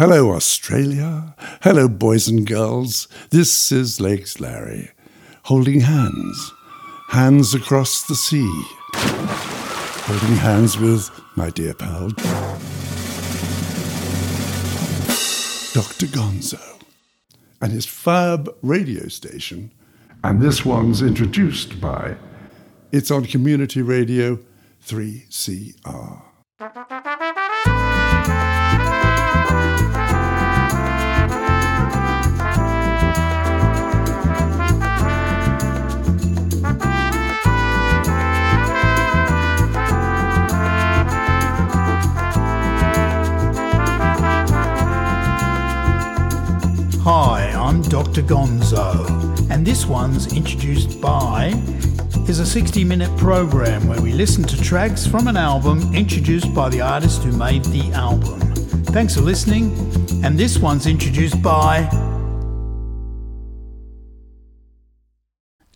Hello, Australia. Hello, boys and girls. This is Legs Larry, holding hands, hands across the sea, holding hands with my dear pal, Dr. Gonzo, and his fab radio station. And this one's introduced by, it's on Community Radio 3CR. Dr. Gonzo, and this one's introduced by is a 60 minute program where we listen to tracks from an album introduced by the artist who made the album. Thanks for listening, and this one's introduced by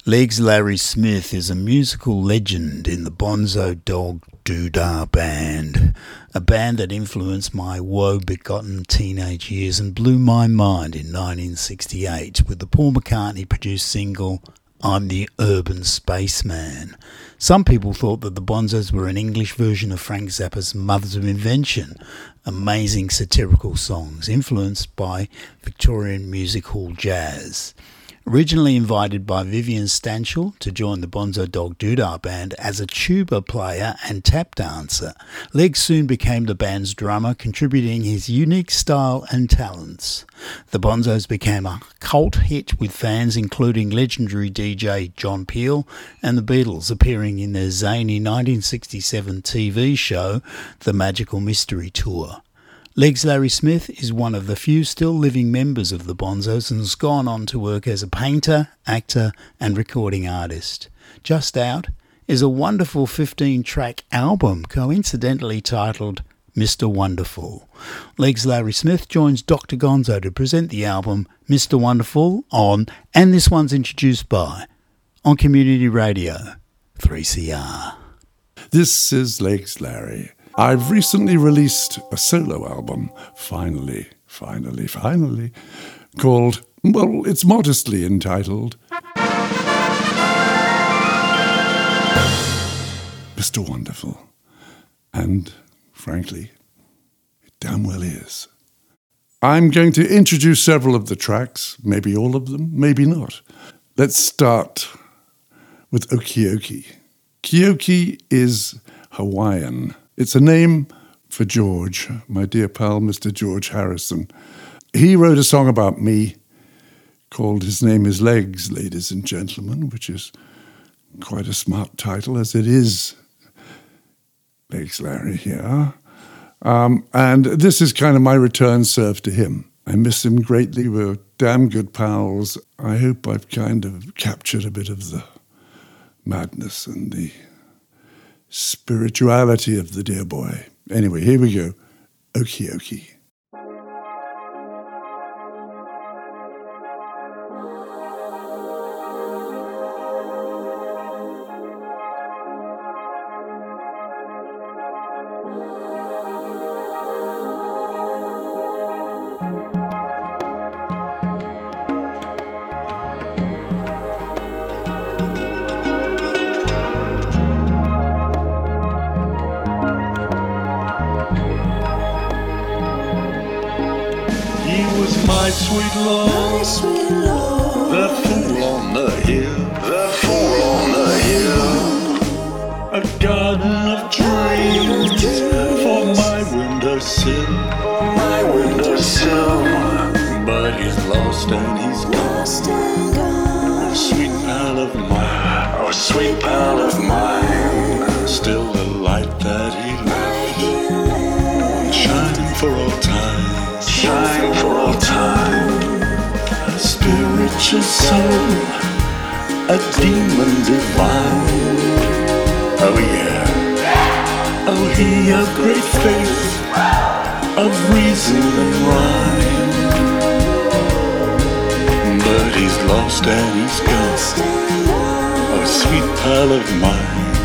Legs Larry Smith is a musical legend in the Bonzo Dog Doo-Dah Band, a band that influenced my woe begotten teenage years and blew my mind in 1968 with the Paul McCartney produced single I'm the Urban Spaceman. Some people thought that the Bonzos were an English version of Frank Zappa's Mothers of Invention, amazing satirical songs influenced by Victorian music hall jazz. Originally invited by Vivian Stanshall to join the Bonzo Dog Doo-Dah band as a tuba player and tap dancer, Leg soon became the band's drummer, contributing his unique style and talents. The Bonzos became a cult hit with fans including legendary DJ John Peel and the Beatles appearing in their zany 1967 TV show, The Magical Mystery Tour. Legs Larry Smith is one of the few still living members of the Bonzos and has gone on to work as a painter, actor, and recording artist. Just out is a wonderful 15 track album, coincidentally titled Mr. Wonderful. Legs Larry Smith joins Dr. Gonzo to present the album Mr. Wonderful on, and this one's introduced by, on Community Radio 3CR. This is Legs Larry. I've recently released a solo album, finally, finally, finally, called, well, it's modestly entitled Mr. Wonderful. And frankly, it damn well is. I'm going to introduce several of the tracks, maybe all of them, maybe not. Let's start with Okioki. Keoki is Hawaiian. It's a name for George, my dear pal, Mr. George Harrison. He wrote a song about me called His Name is Legs, ladies and gentlemen, which is quite a smart title, as it is Legs Larry here. Um, and this is kind of my return serve to him. I miss him greatly. We're damn good pals. I hope I've kind of captured a bit of the madness and the spirituality of the dear boy. Anyway, here we go. Okie okie.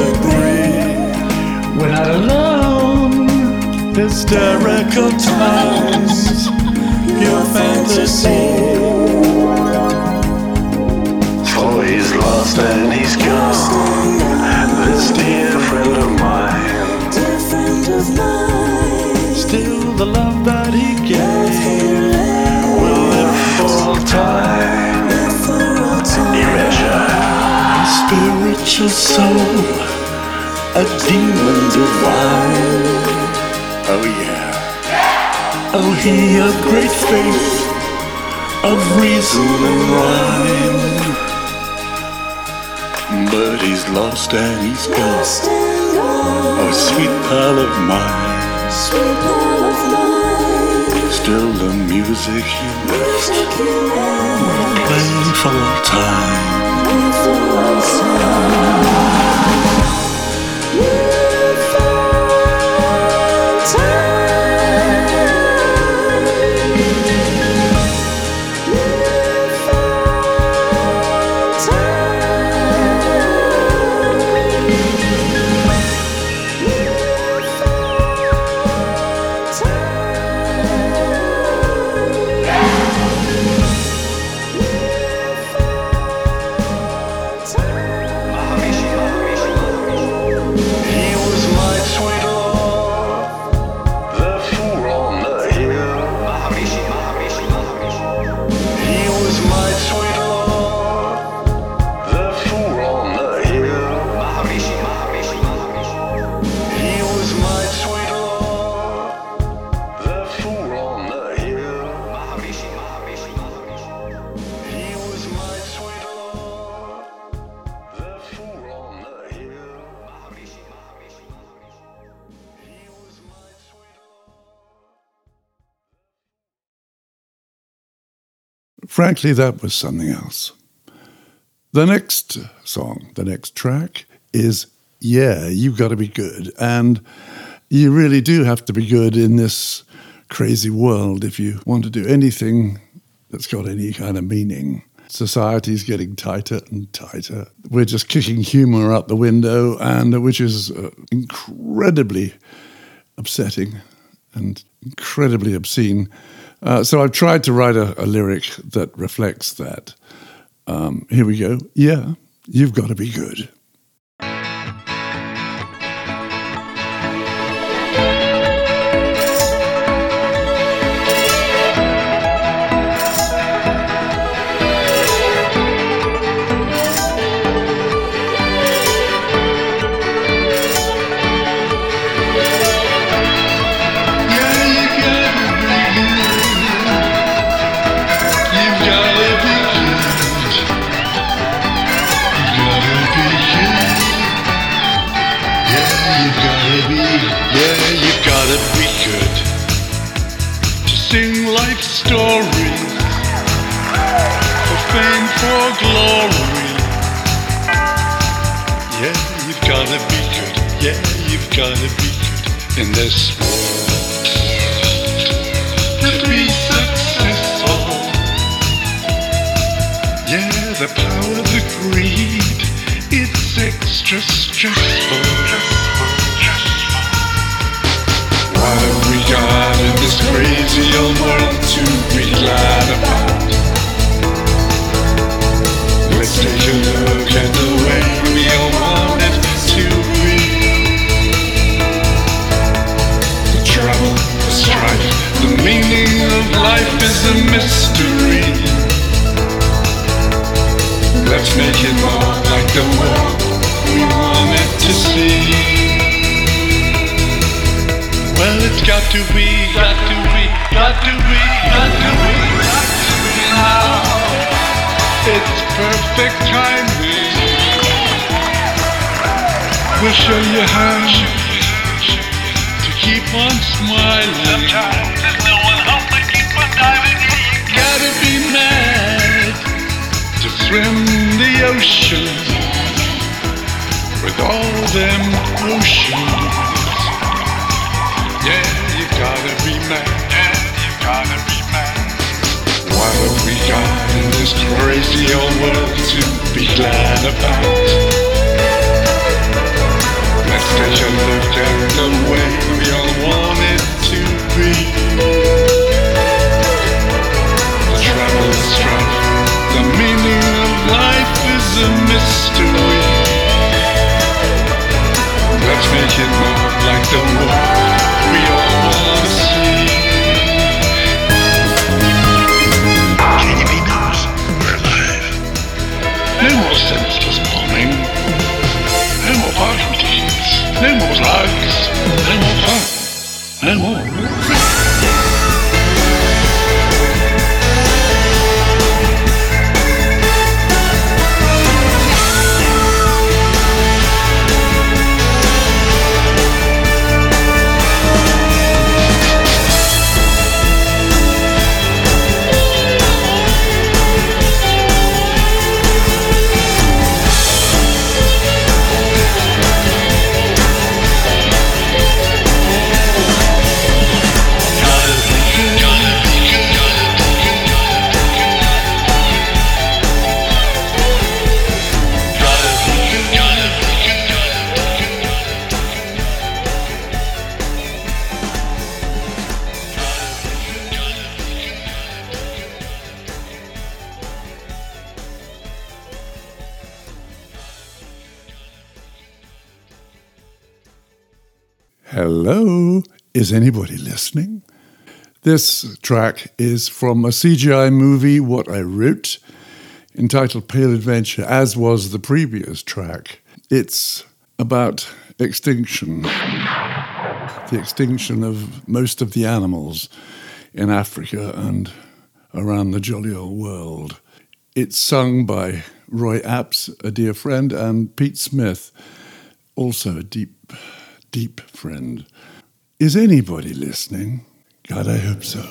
Rogers agree. We're not alone. Hysterical times. Your fantasy. For he's lost and he's gone. This dear friend of mine. Still the love that he gave. Will live for all time. Erasure. A spiritual soul, a demon divine. Oh yeah. Oh, he of great faith, of reason and rhyme. But he's lost and he's gone. Oh, sweet pal of mine. Still the music you left, playing for time. He Frankly, that was something else. The next song, the next track is Yeah, You've Got to Be Good. And you really do have to be good in this crazy world if you want to do anything that's got any kind of meaning. Society's getting tighter and tighter. We're just kicking humor out the window, and which is uh, incredibly upsetting and incredibly obscene. Uh, so I've tried to write a, a lyric that reflects that. Um, here we go. Yeah, you've got to be good. Gotta be good in this world. To be successful. Yeah, the power, the greed, it's extra stressful. Have we got in this crazy old world to be glad about? Let's take a look at the way we all the meaning of life is a mystery. Let's make it more like the world we want it to see. Well, it's got to be, got to be, got to be, got to be, got to be now. It's perfect timing. We'll show you how to keep on smiling. Gotta be mad to swim the ocean with all them oceans. Yeah, you gotta be mad. Yeah, you gotta be mad. What have we got in this crazy old world to be glad about? Let's take a look at the way we all want it to be. The trouble is strife, the meaning of life is a mystery. Let's make it more like the world we all want to see. We're live. No more senseless bombing. No more teams. No more drugs. No more fun. No more. Is anybody listening? This track is from a CGI movie, What I Wrote, entitled Pale Adventure, as was the previous track. It's about extinction, the extinction of most of the animals in Africa and around the jolly old world. It's sung by Roy Apps, a dear friend, and Pete Smith, also a deep, deep friend. Is anybody listening? God, I hope so.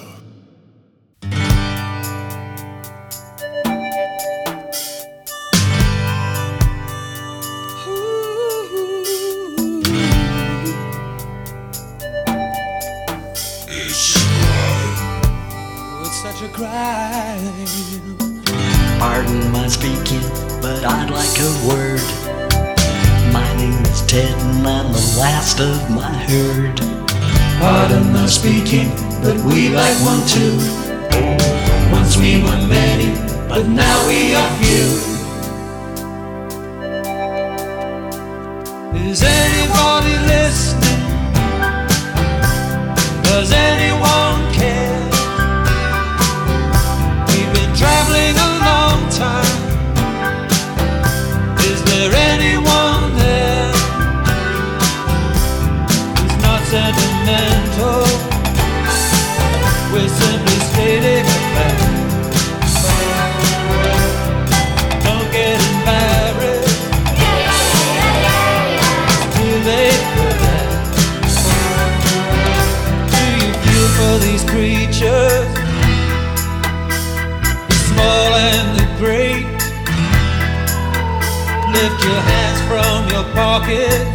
It's such a crime. Pardon my speaking, but I'd like a word. My name is Ted and I'm the last of my herd. Pardon my speaking, but we like one too. Once we were many, but now we are few. Is anybody listening? Does anyone pocket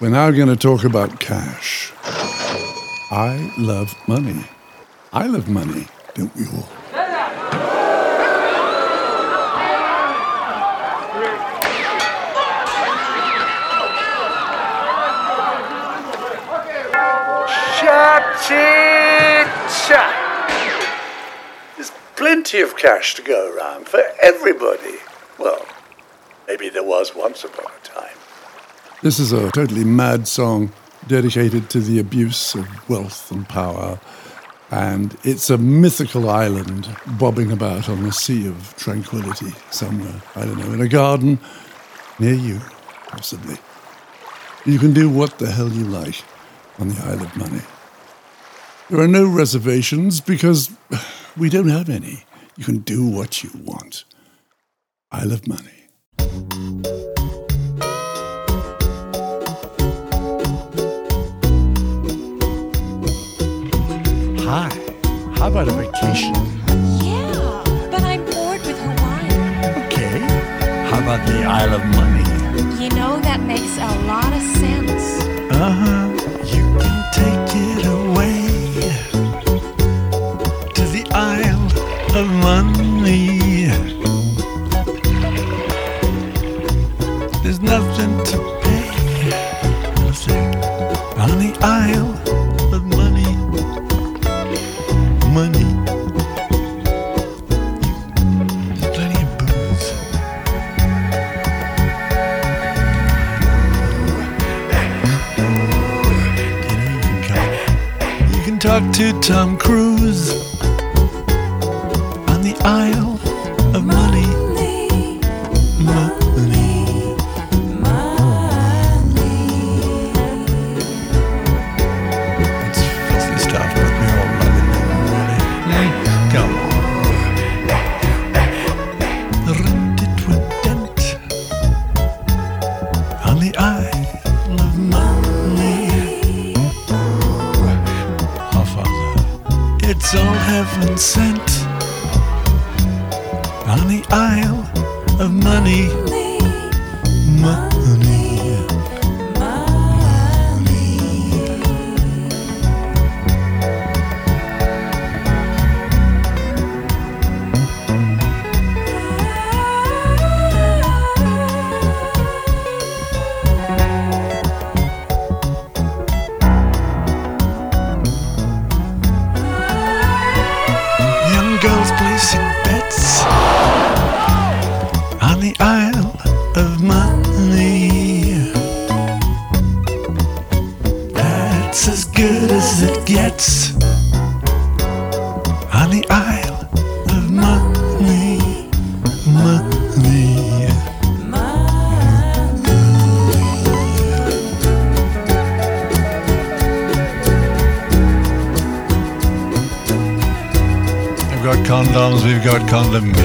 We're now going to talk about cash. I love money. I love money, don't we all? There's plenty of cash to go around for everybody. Well, maybe there was once upon a. This is a totally mad song dedicated to the abuse of wealth and power. And it's a mythical island bobbing about on a sea of tranquility somewhere. I don't know, in a garden near you, possibly. You can do what the hell you like on the Isle of Money. There are no reservations because we don't have any. You can do what you want. Isle of Money. How about a vacation? Yeah, but I'm bored with Hawaii. Okay. How about the Isle of Money? You know, that makes a lot of sense. Uh huh. You can take it away to the Isle of Money. Tom Cruise on the Isle of Money. Money. got condoms, we've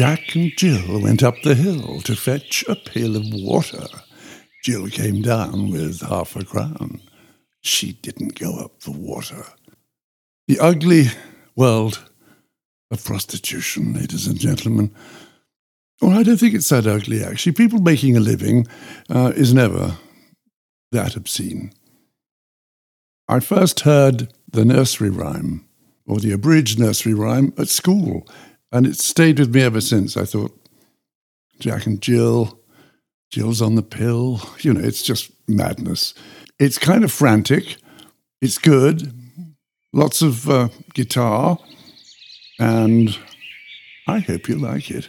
Jack and Jill went up the hill to fetch a pail of water. Jill came down with half a crown. She didn't go up for water. The ugly world of prostitution, ladies and gentlemen. Well, I don't think it's that ugly, actually. People making a living uh, is never that obscene. I first heard the nursery rhyme, or the abridged nursery rhyme, at school, and it's stayed with me ever since. I thought, Jack and Jill, Jill's on the pill. You know, it's just madness. It's kind of frantic. It's good. Lots of uh, guitar. And I hope you like it.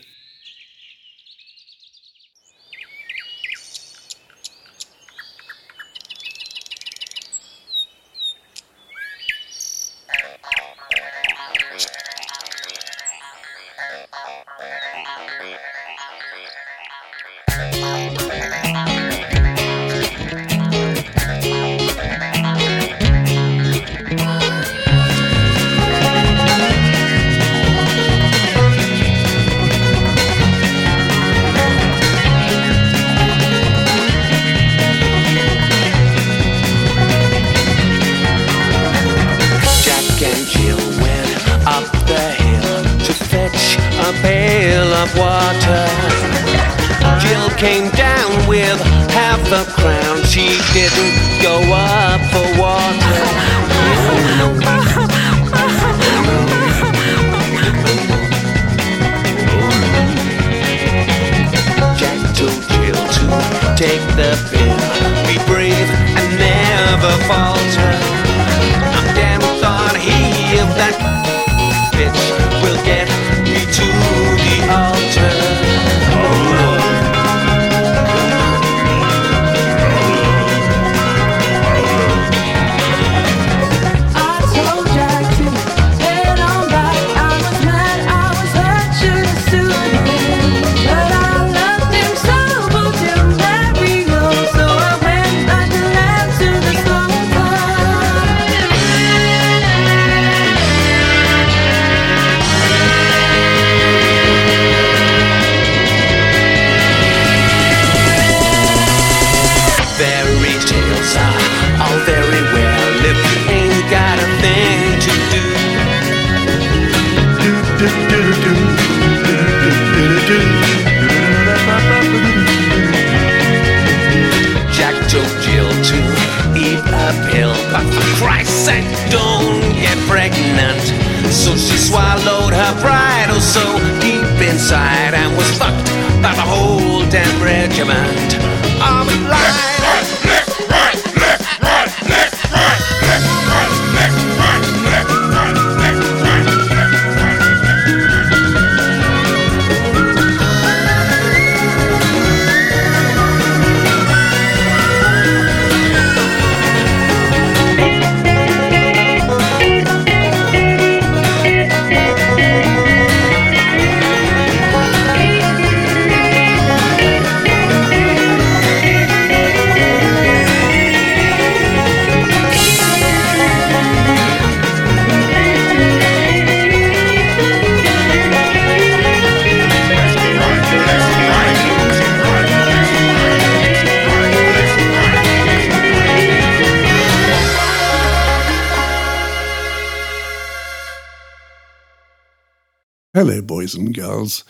Boys and girls,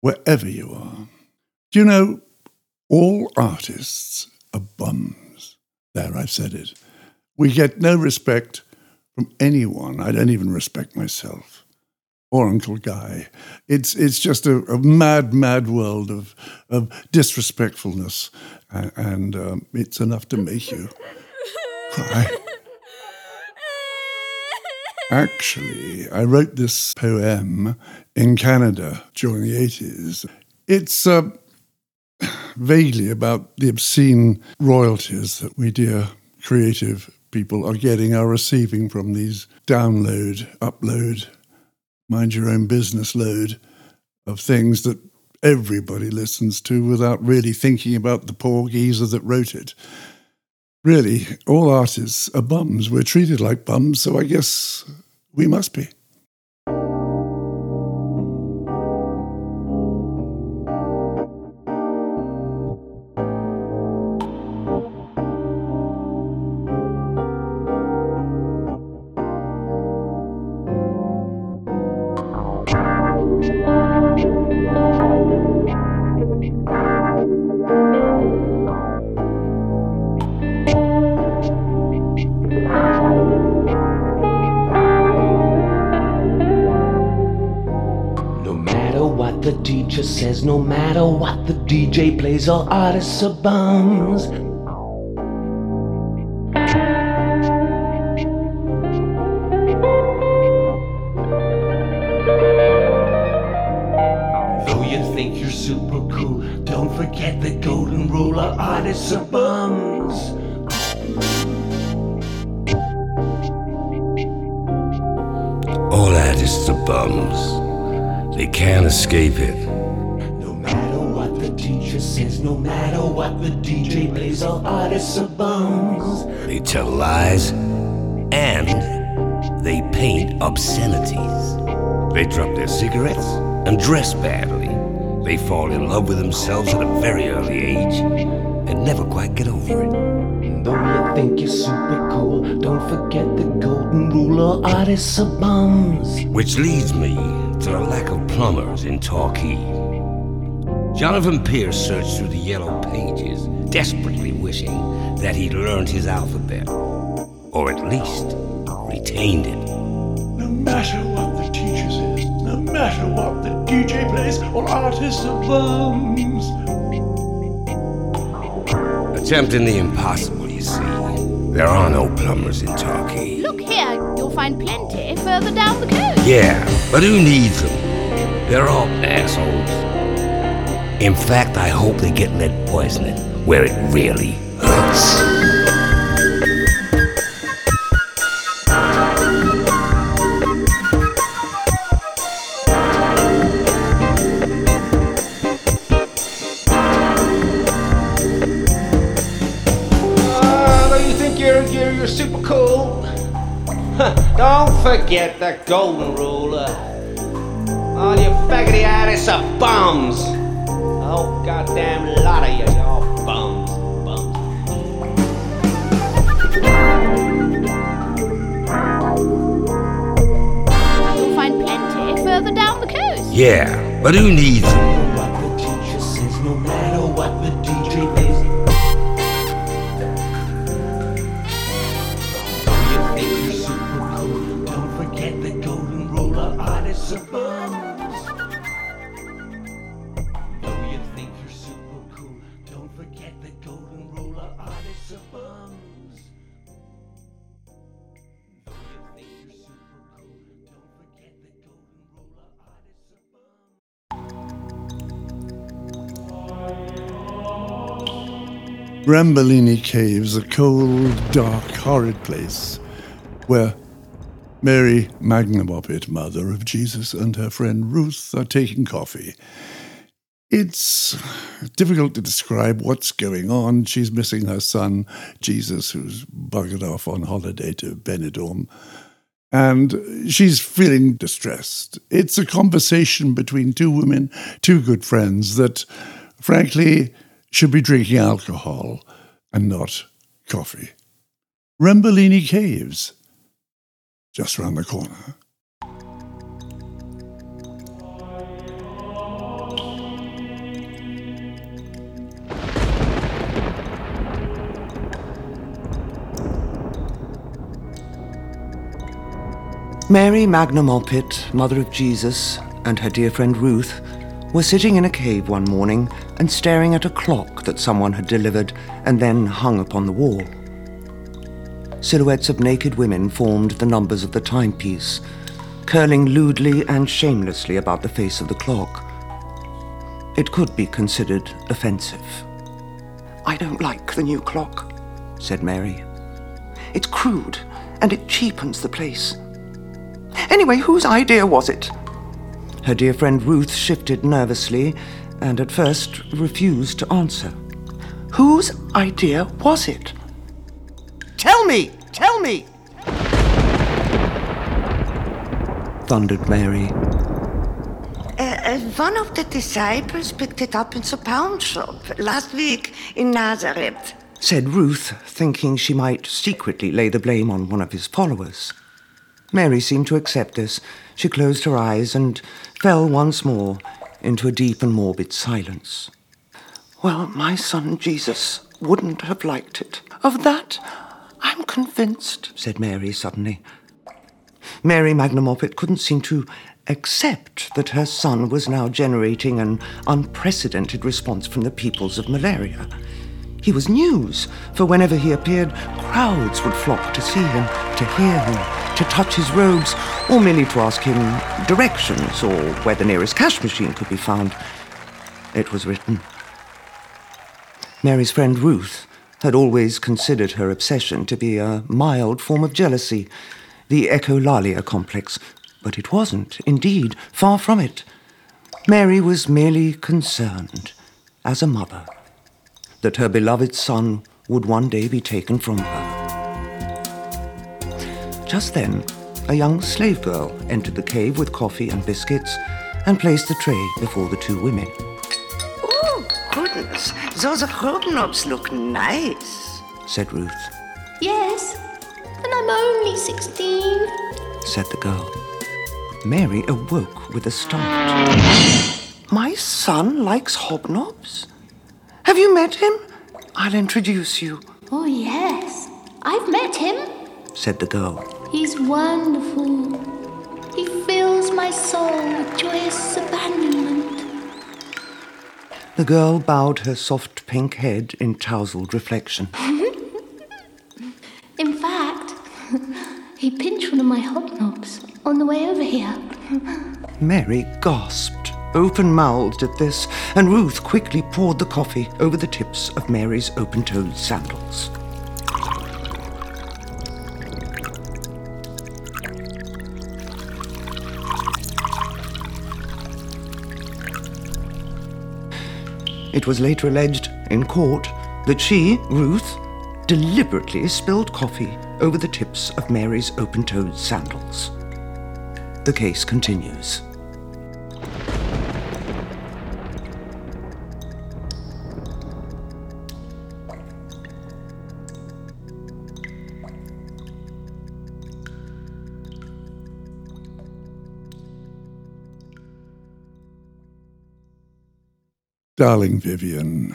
wherever you are. Do you know all artists are bums? There, I've said it. We get no respect from anyone. I don't even respect myself or Uncle Guy. It's it's just a, a mad, mad world of of disrespectfulness, and, and um, it's enough to make you cry. Actually, I wrote this poem in Canada during the 80s. It's uh, vaguely about the obscene royalties that we dear creative people are getting, are receiving from these download, upload, mind your own business load of things that everybody listens to without really thinking about the poor geezer that wrote it. Really, all artists are bums. We're treated like bums, so I guess we must be. All a are tell lies and they paint obscenities. They drop their cigarettes and dress badly. They fall in love with themselves at a very early age and never quite get over it. And though you think you're super cool, don't forget the golden rule all artists are bums. Which leads me to the lack of plumbers in Torquay. Jonathan Pierce searched through the yellow pages, desperately wishing that he'd learned his alphabet, or at least retained it. No matter what the teacher says, no matter what the DJ plays, all artists are bums. Attempting the impossible, you see. There are no plumbers in Torquay. Look here, you'll find plenty further down the coast. Yeah, but who needs them? They're all assholes. In fact, I hope they get lead poisoning where it really hurts. Ah, don't you think you're, you're, you're super cool? Don't forget the golden rule. All you faggoty artists are bums. Oh, goddamn Yeah, but who needs them? Rambolini Caves, a cold, dark, horrid place where Mary Magnamoppet, mother of Jesus, and her friend Ruth are taking coffee. It's difficult to describe what's going on. She's missing her son, Jesus, who's buggered off on holiday to Benidorm. And she's feeling distressed. It's a conversation between two women, two good friends, that frankly should be drinking alcohol and not coffee. Rambolini Caves, just round the corner. Mary Magna Mulpit, mother of Jesus, and her dear friend Ruth were sitting in a cave one morning and staring at a clock that someone had delivered and then hung upon the wall. Silhouettes of naked women formed the numbers of the timepiece, curling lewdly and shamelessly about the face of the clock. It could be considered offensive. I don't like the new clock, said Mary. It's crude and it cheapens the place. Anyway, whose idea was it? Her dear friend Ruth shifted nervously and at first refused to answer. Whose idea was it? Tell me! Tell me! thundered Mary. Uh, uh, one of the disciples picked it up in the pound shop last week in Nazareth. said Ruth, thinking she might secretly lay the blame on one of his followers. Mary seemed to accept this. She closed her eyes and fell once more into a deep and morbid silence. Well, my son Jesus wouldn't have liked it. Of that, I'm convinced, said Mary suddenly. Mary Magna Moppet couldn't seem to accept that her son was now generating an unprecedented response from the peoples of malaria. He was news, for whenever he appeared, crowds would flock to see him, to hear him, to touch his robes, or merely to ask him directions or where the nearest cash machine could be found. It was written. Mary's friend Ruth had always considered her obsession to be a mild form of jealousy, the echolalia complex, but it wasn't, indeed, far from it. Mary was merely concerned, as a mother, that her beloved son would one day be taken from her. Just then, a young slave girl entered the cave with coffee and biscuits and placed the tray before the two women. Oh, goodness, those hobnobs look nice. said Ruth, Yes, and I'm only 16. said the girl. Mary awoke with a start. My son likes hobnobs? Have you met him? I'll introduce you, Oh, yes, I've met him. said the girl. He's wonderful. He fills my soul with joyous abandonment. The girl bowed her soft pink head in tousled reflection. In fact, he pinched one of my hobnobs on the way over here. Mary gasped, open mouthed at this, and Ruth quickly poured the coffee over the tips of Mary's open toed sandals. It was later alleged in court that she, Ruth, deliberately spilled coffee over the tips of Mary's open toed sandals. The case continues. Darling Vivian,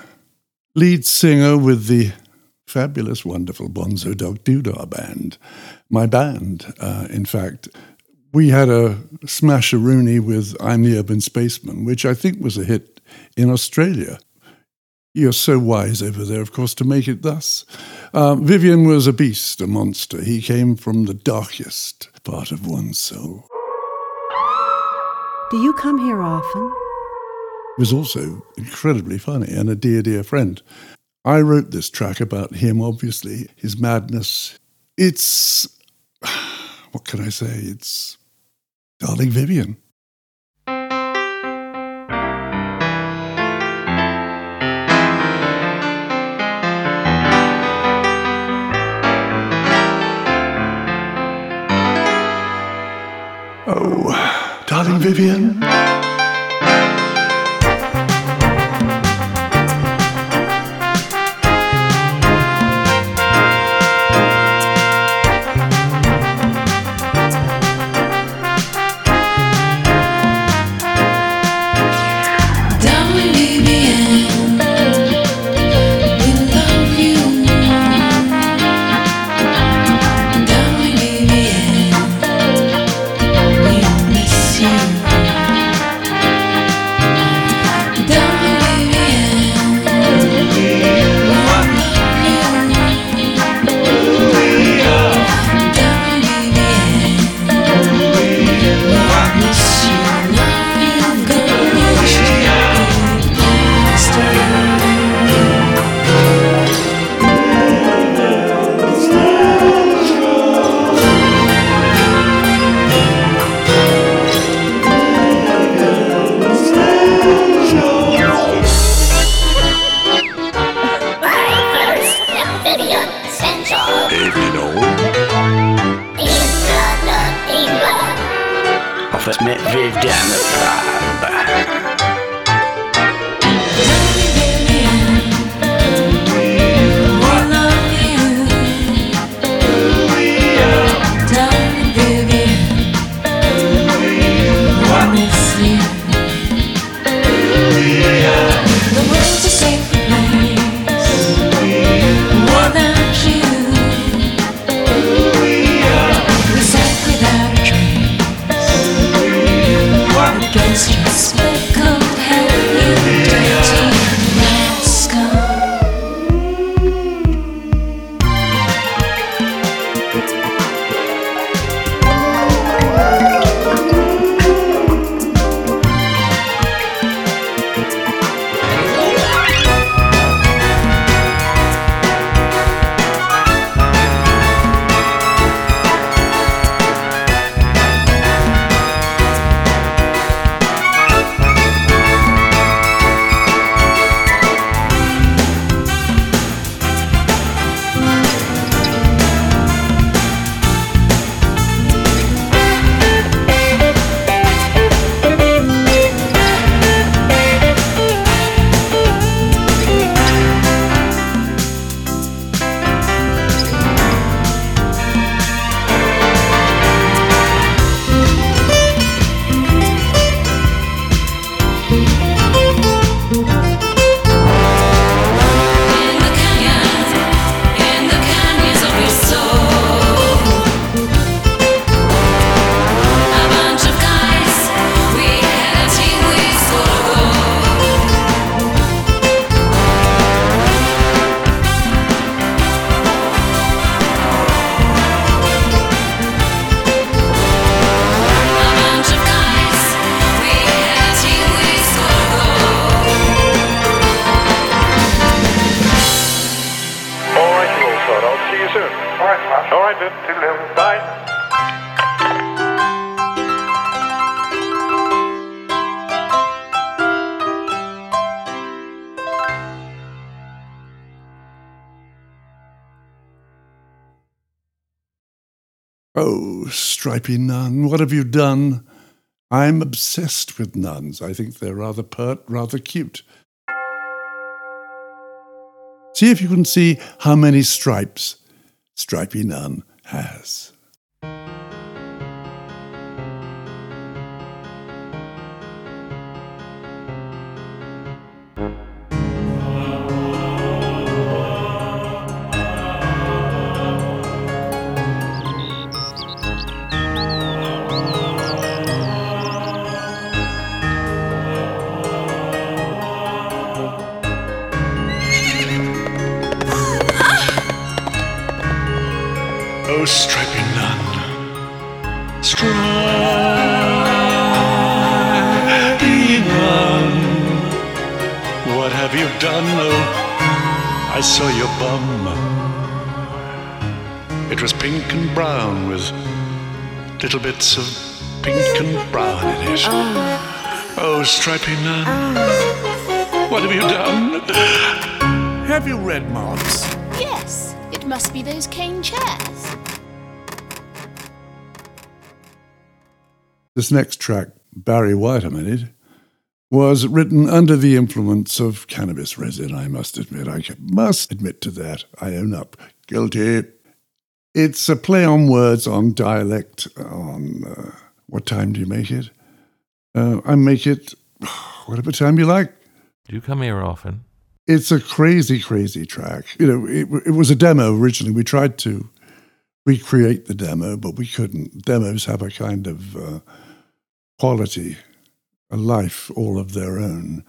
lead singer with the fabulous, wonderful Bonzo Dog Doo-Dah Band. My band, uh, in fact. We had a smash smasheroonie with I'm the Urban Spaceman, which I think was a hit in Australia. You're so wise over there, of course, to make it thus. Uh, Vivian was a beast, a monster. He came from the darkest part of one's soul. Do you come here often? Was also incredibly funny and a dear, dear friend. I wrote this track about him, obviously, his madness. It's, what can I say? It's Darling Vivian. Oh, Darling Vivian. Stripy nun, what have you done? I'm obsessed with nuns. I think they're rather pert, rather cute. See if you can see how many stripes Stripy Nun has. Nun. What have you done? Oh, I saw your bum. It was pink and brown with little bits of pink and brown in it. Ah. Oh, stripy nun. What have you done? Have you read Marx? Yes, it must be those cane chairs. This next track, Barry White a minute, was written under the influence of cannabis resin, I must admit. I must admit to that. I own up. Guilty. It's a play on words, on dialect, on uh, what time do you make it? Uh, I make it whatever time you like. Do you come here often? It's a crazy, crazy track. You know, it, it was a demo originally. We tried to recreate the demo, but we couldn't. Demos have a kind of uh, quality, a life all of their own.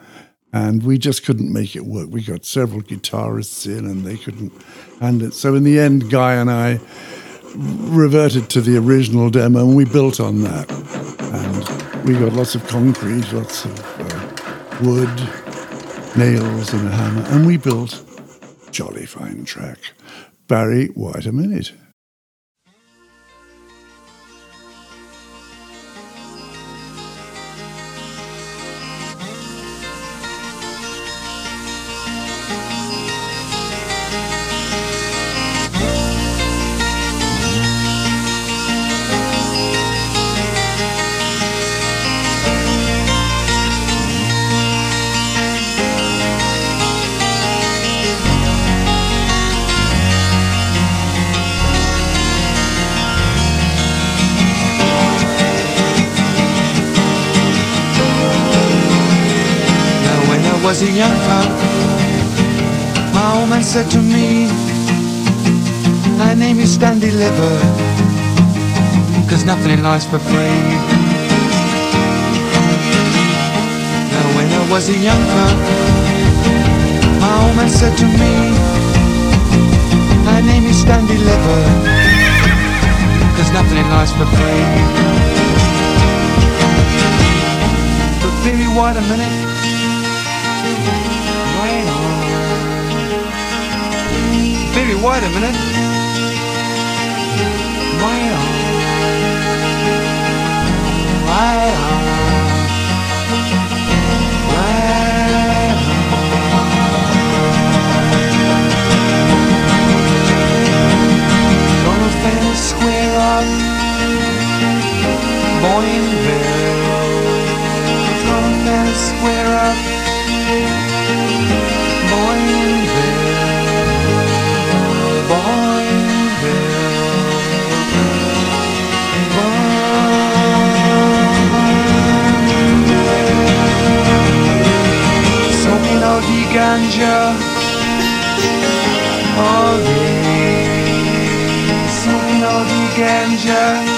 And we just couldn't make it work. We got several guitarists in and they couldn't handle it. So in the end, Guy and I reverted to the original demo and we built on that. And we got lots of concrete, lots of uh, wood, nails, and a hammer. And we built jolly fine track. Barry White a minute. Said to me, My name is Stan Deliver, cause nothing in life's for free. Now when I was a young pup, my old man said to me, My name is Stan Deliver, cause nothing in life's for free. But baby, wait a minute. Baby, wait a minute. Wait on. Wait on. Gonna square up. Boyinville. Gonna fail square up. Smoking all the ganja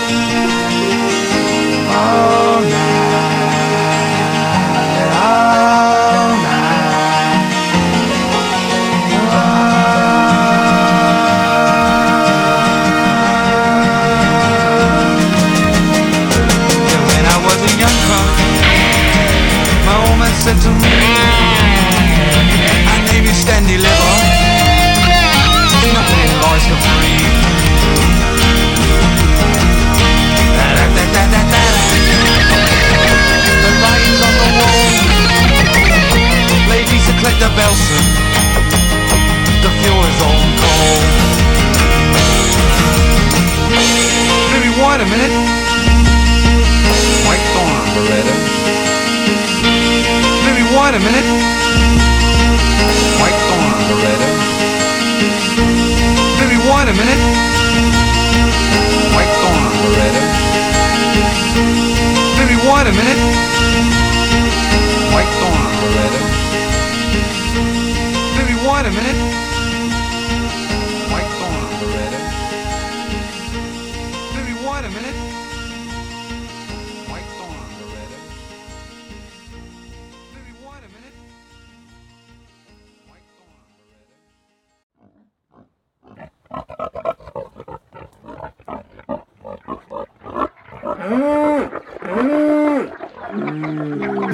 wait a minute. Wait on, Beretta. Baby, wait a minute. Wait on, Beretta. Baby, wait a minute.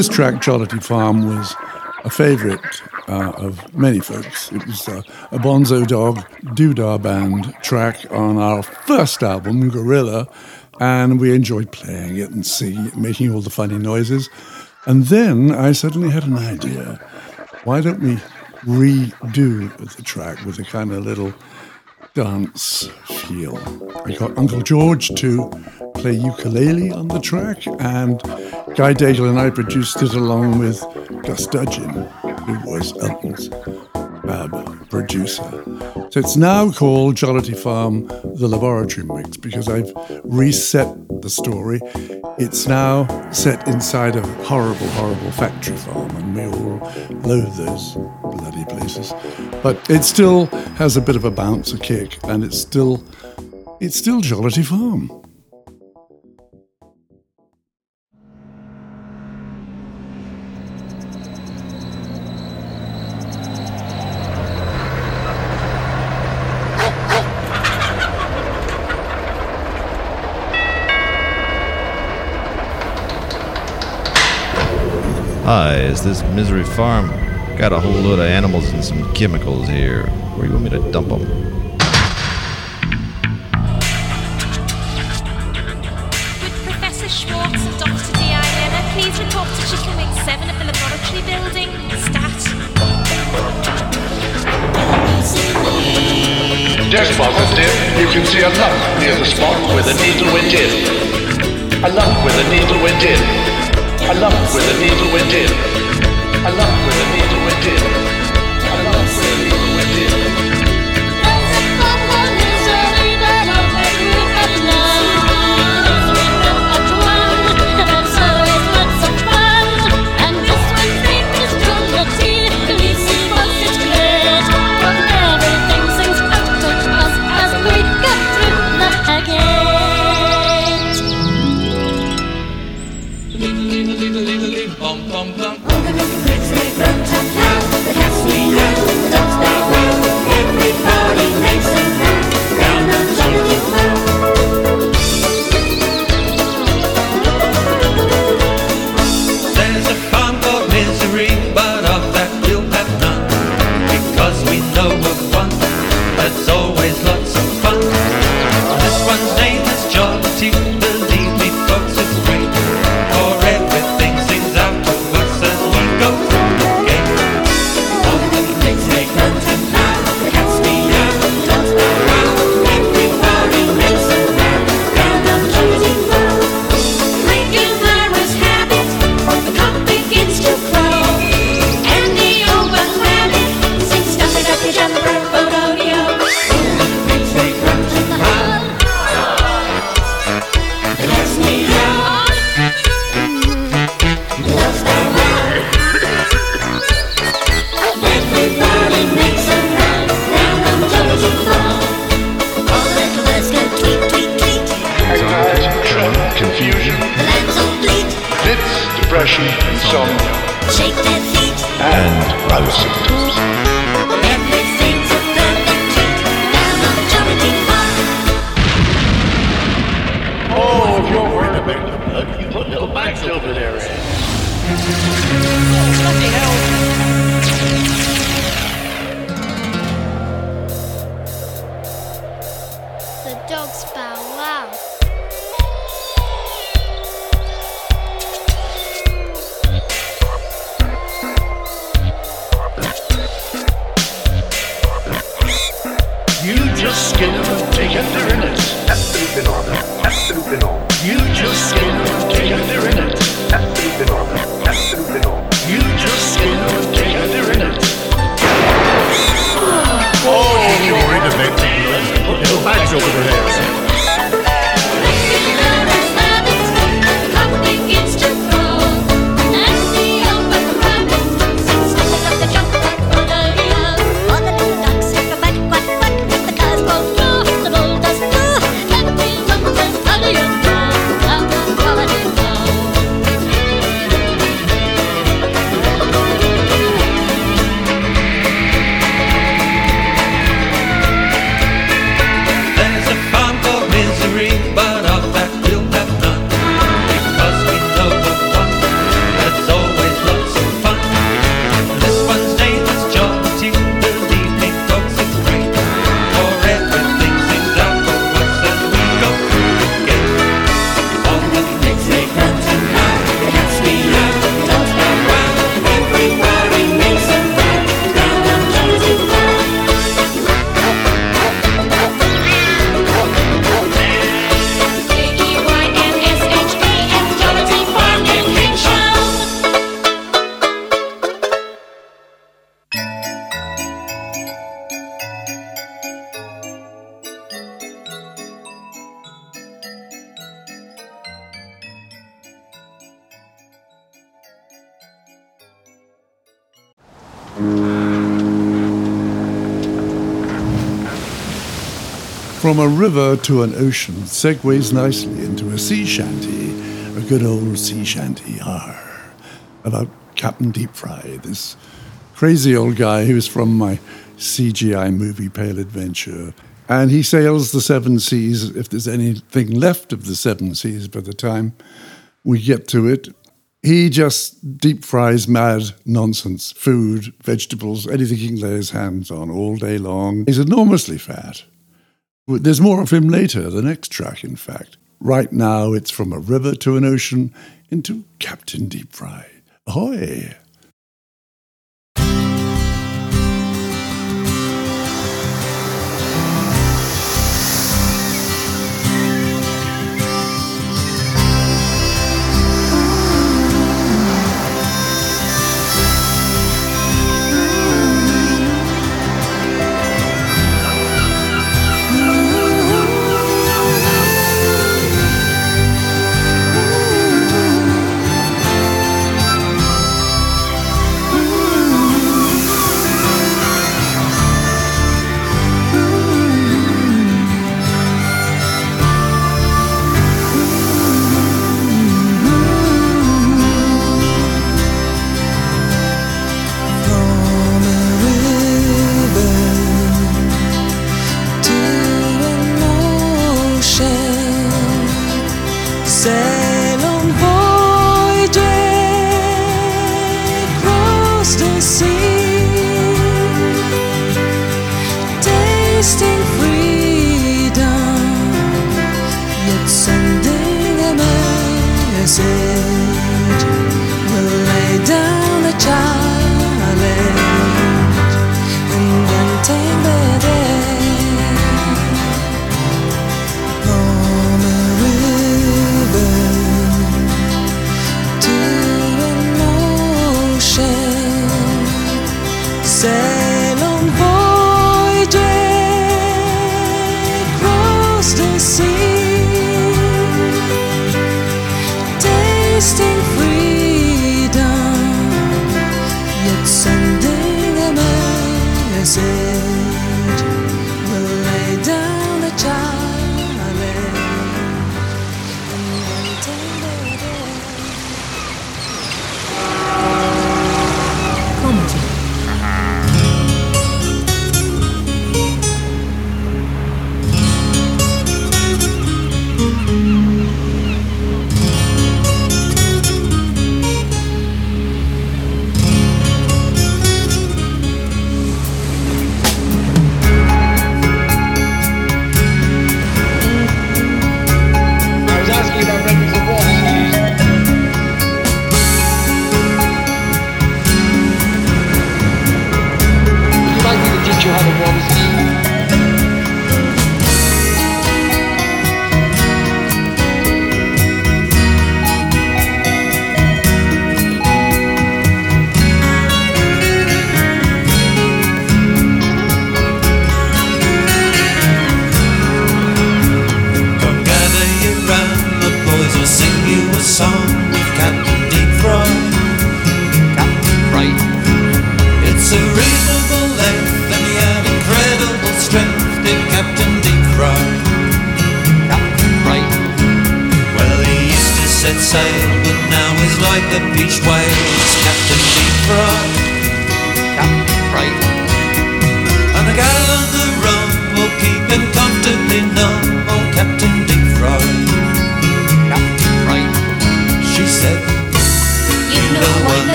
This track, Jollity Farm, was a favourite uh, of many folks. It was uh, a Bonzo Dog Doo-Dah Band track on our first album, Gorilla, and we enjoyed playing it and singing making all the funny noises. And then I suddenly had an idea. Why don't we redo the track with a kind of little dance feel? I got Uncle George to play ukulele on the track, and Guy Daigle and I produced it along with Gus Dudgeon, who was Elton's fab um, producer. So it's now called Jollity Farm The Laboratory Mix because I've reset the story. It's now set inside a horrible, horrible factory farm, and we all loathe those bloody places. But it still has a bit of a bounce, a kick, and it's still it's still Jollity Farm. Hi, is this Misery Farm? Got a whole load of animals and some chemicals here. Where you want me to dump them? Professor Schwartz and Dr. Diana, please report to Chicken Wing 7 of the laboratory building. Stat. Test positive, you can see a lump near the spot where the needle went in. A lump where the needle went in. A lump where the needle went in. A lump where the From a river to an ocean segues nicely into a sea shanty, a good old sea shanty, R, about Captain Deep Fry, this crazy old guy who's from my CGI movie Pale Adventure. And he sails the seven seas if there's anything left of the seven seas by the time we get to it. He just deep fries mad nonsense, food, vegetables, anything he can lay his hands on all day long. He's enormously fat. There's more of him later, the next track, in fact. Right now, it's from a river to an ocean into Captain Deep Fry. Ahoy!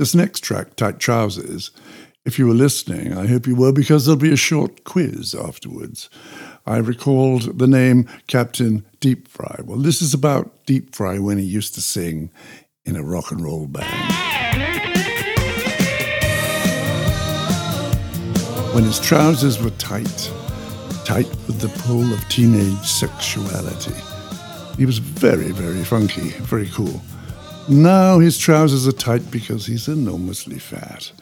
This next track, Tight Trousers, if you were listening, I hope you were, because there'll be a short quiz afterwards. I recalled the name Captain Deep Fry. Well, this is about Deep Fry when he used to sing in a rock and roll band. When his trousers were tight, tight with the pull of teenage sexuality. He was very, very funky, very cool. Now his trousers are tight because he's enormously fat.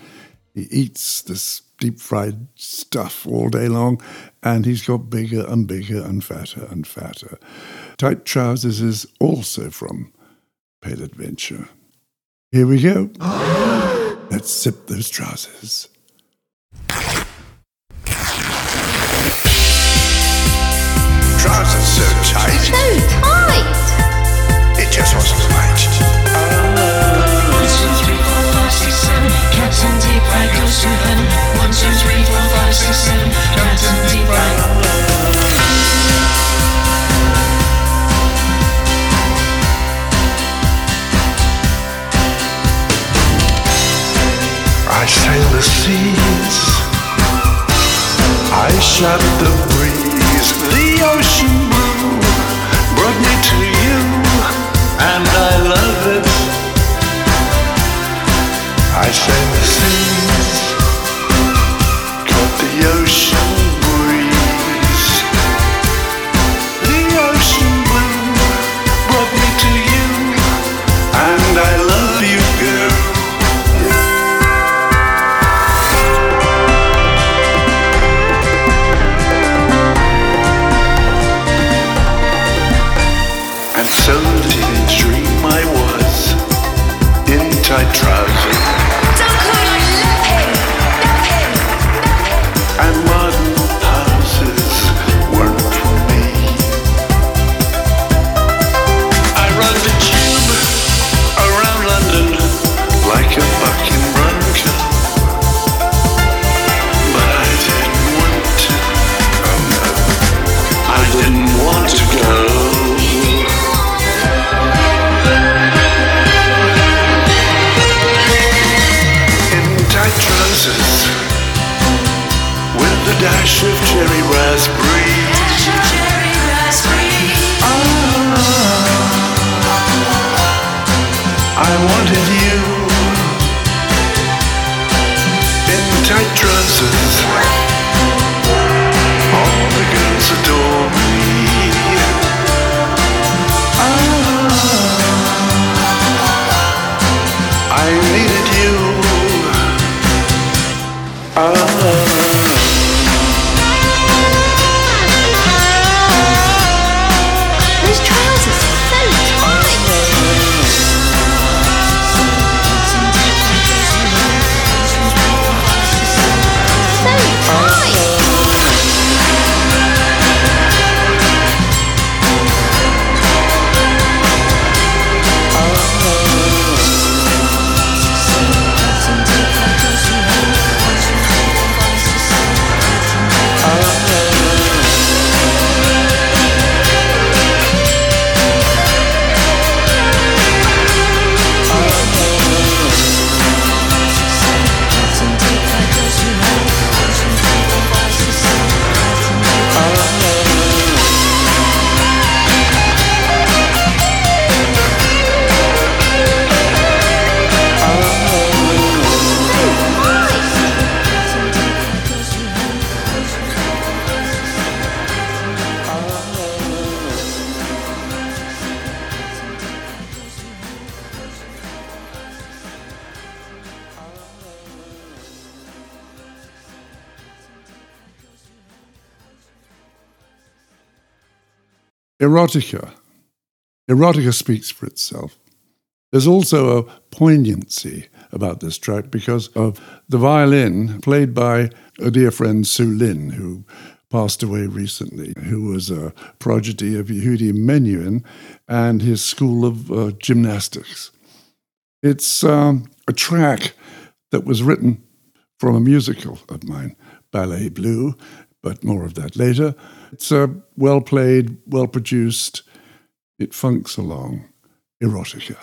He eats this deep fried stuff all day long, and he's got bigger and bigger and fatter and fatter. Tight Trousers is also from Pale Adventure. Here we go. Let's sip those trousers. Trousers so tight, So tight! Sail the seas. I shut the breeze. The ocean blue brought me to and I love it. I sail the dash of cherry raspberry. Ah, I wanted you in tight trousers. erotica. Erotica speaks for itself. There's also a poignancy about this track because of the violin played by a dear friend, Sue Lin, who passed away recently, who was a prodigy of Yehudi Menuhin and his school of uh, gymnastics. It's um, a track that was written from a musical of mine, Ballet Blue, but more of that later. It's a well played, well produced, it funks along erotica.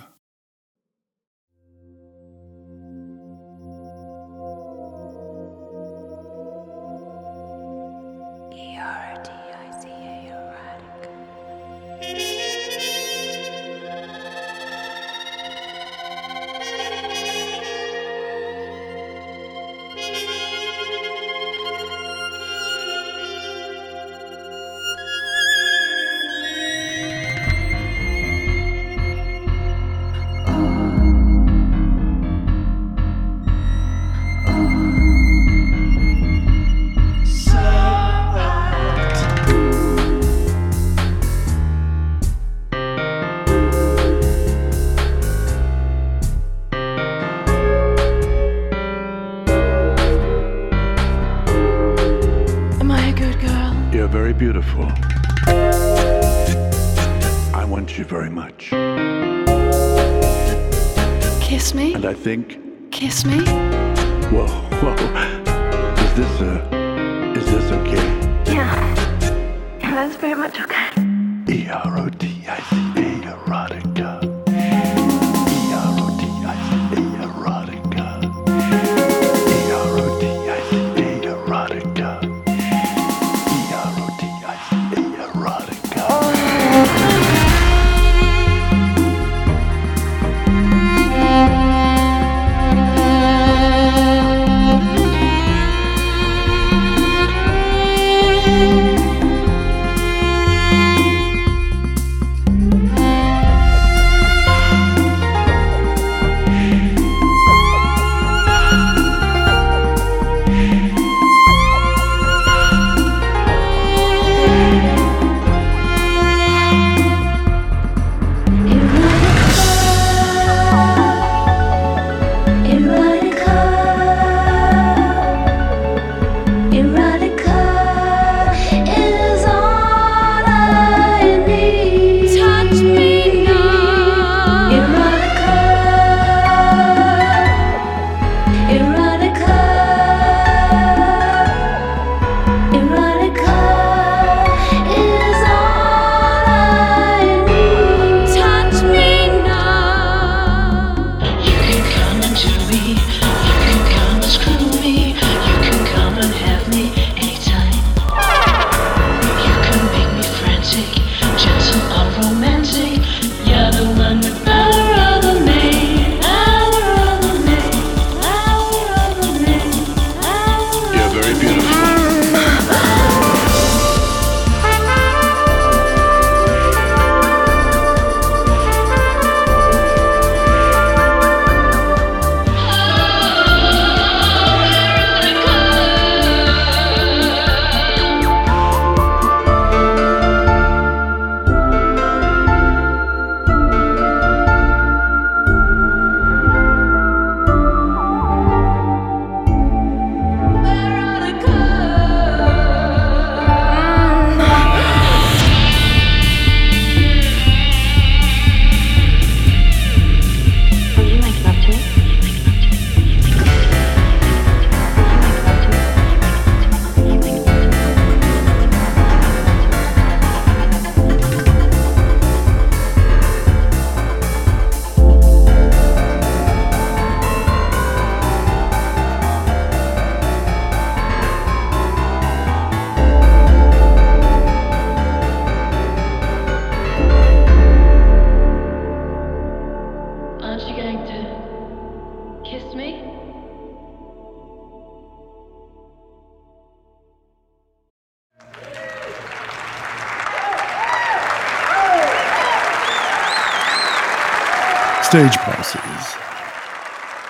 stage passes.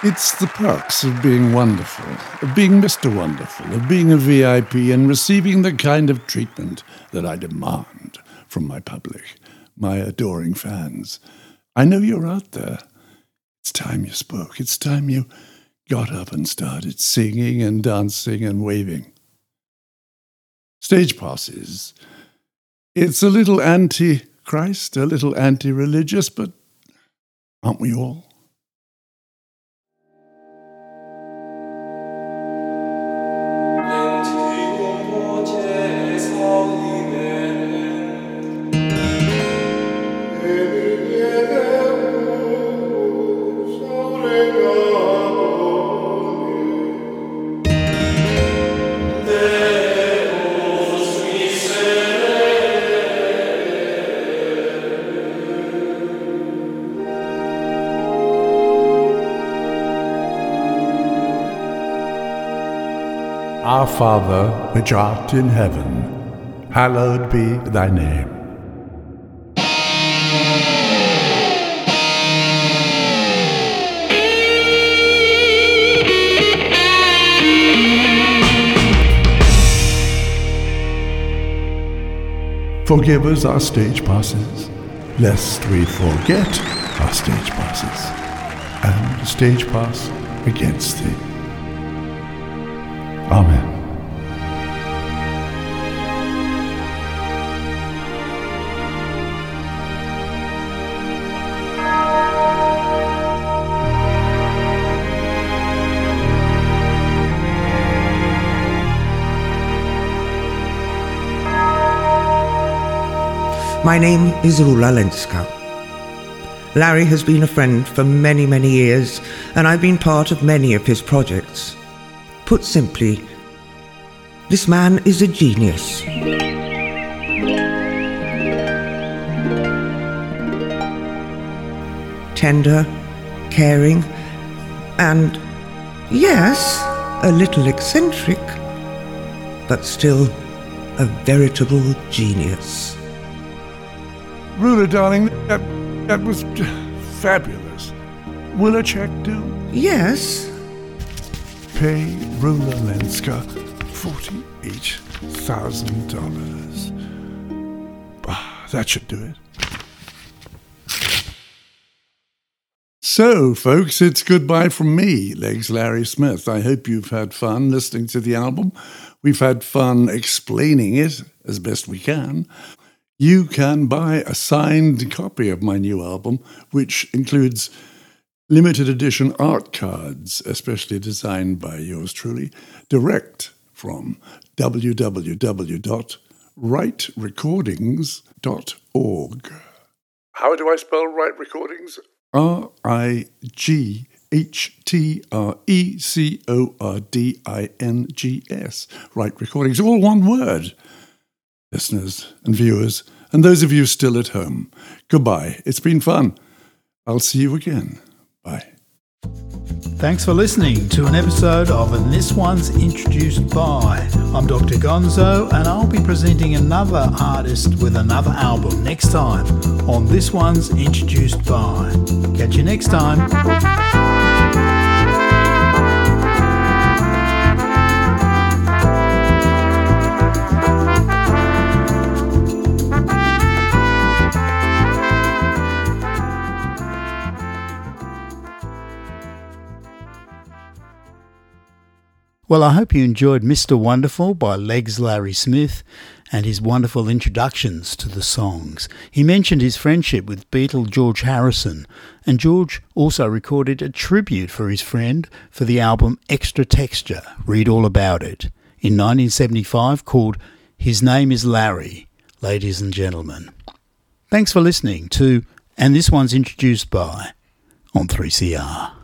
It's the perks of being wonderful, of being Mr. Wonderful, of being a VIP and receiving the kind of treatment that I demand from my public, my adoring fans. I know you're out there. It's time you spoke. It's time you got up and started singing and dancing and waving. Stage passes. It's a little anti Christ, a little anti religious, but aren't we all? Our Father, which art in heaven, hallowed be thy name. Forgive us our stage passes, lest we forget our stage passes, and stage pass against thee. Amen. My name is Rula Lenska. Larry has been a friend for many, many years, and I've been part of many of his projects. Put simply, this man is a genius. Tender, caring, and, yes, a little eccentric, but still a veritable genius. Rula, darling, that, that was fabulous. Will a check do? Yes. Pay Rula Lenska $48,000. Ah, That should do it. So, folks, it's goodbye from me, Legs Larry Smith. I hope you've had fun listening to the album. We've had fun explaining it as best we can. You can buy a signed copy of my new album, which includes limited edition art cards, especially designed by yours truly, direct from www.rightrecordings.org. How do I spell right recordings? R I G H T R E C O R D I N G S. Right recordings, all one word. Listeners and viewers, and those of you still at home, goodbye. It's been fun. I'll see you again. Bye. Thanks for listening to an episode of And This One's Introduced By. I'm Dr. Gonzo, and I'll be presenting another artist with another album next time on This One's Introduced By. Catch you next time. Well, I hope you enjoyed Mr. Wonderful by Legs Larry Smith and his wonderful introductions to the songs. He mentioned his friendship with Beatle George Harrison, and George also recorded a tribute for his friend for the album Extra Texture, read all about it, in 1975 called His Name is Larry, ladies and gentlemen. Thanks for listening to And This One's Introduced By on 3CR.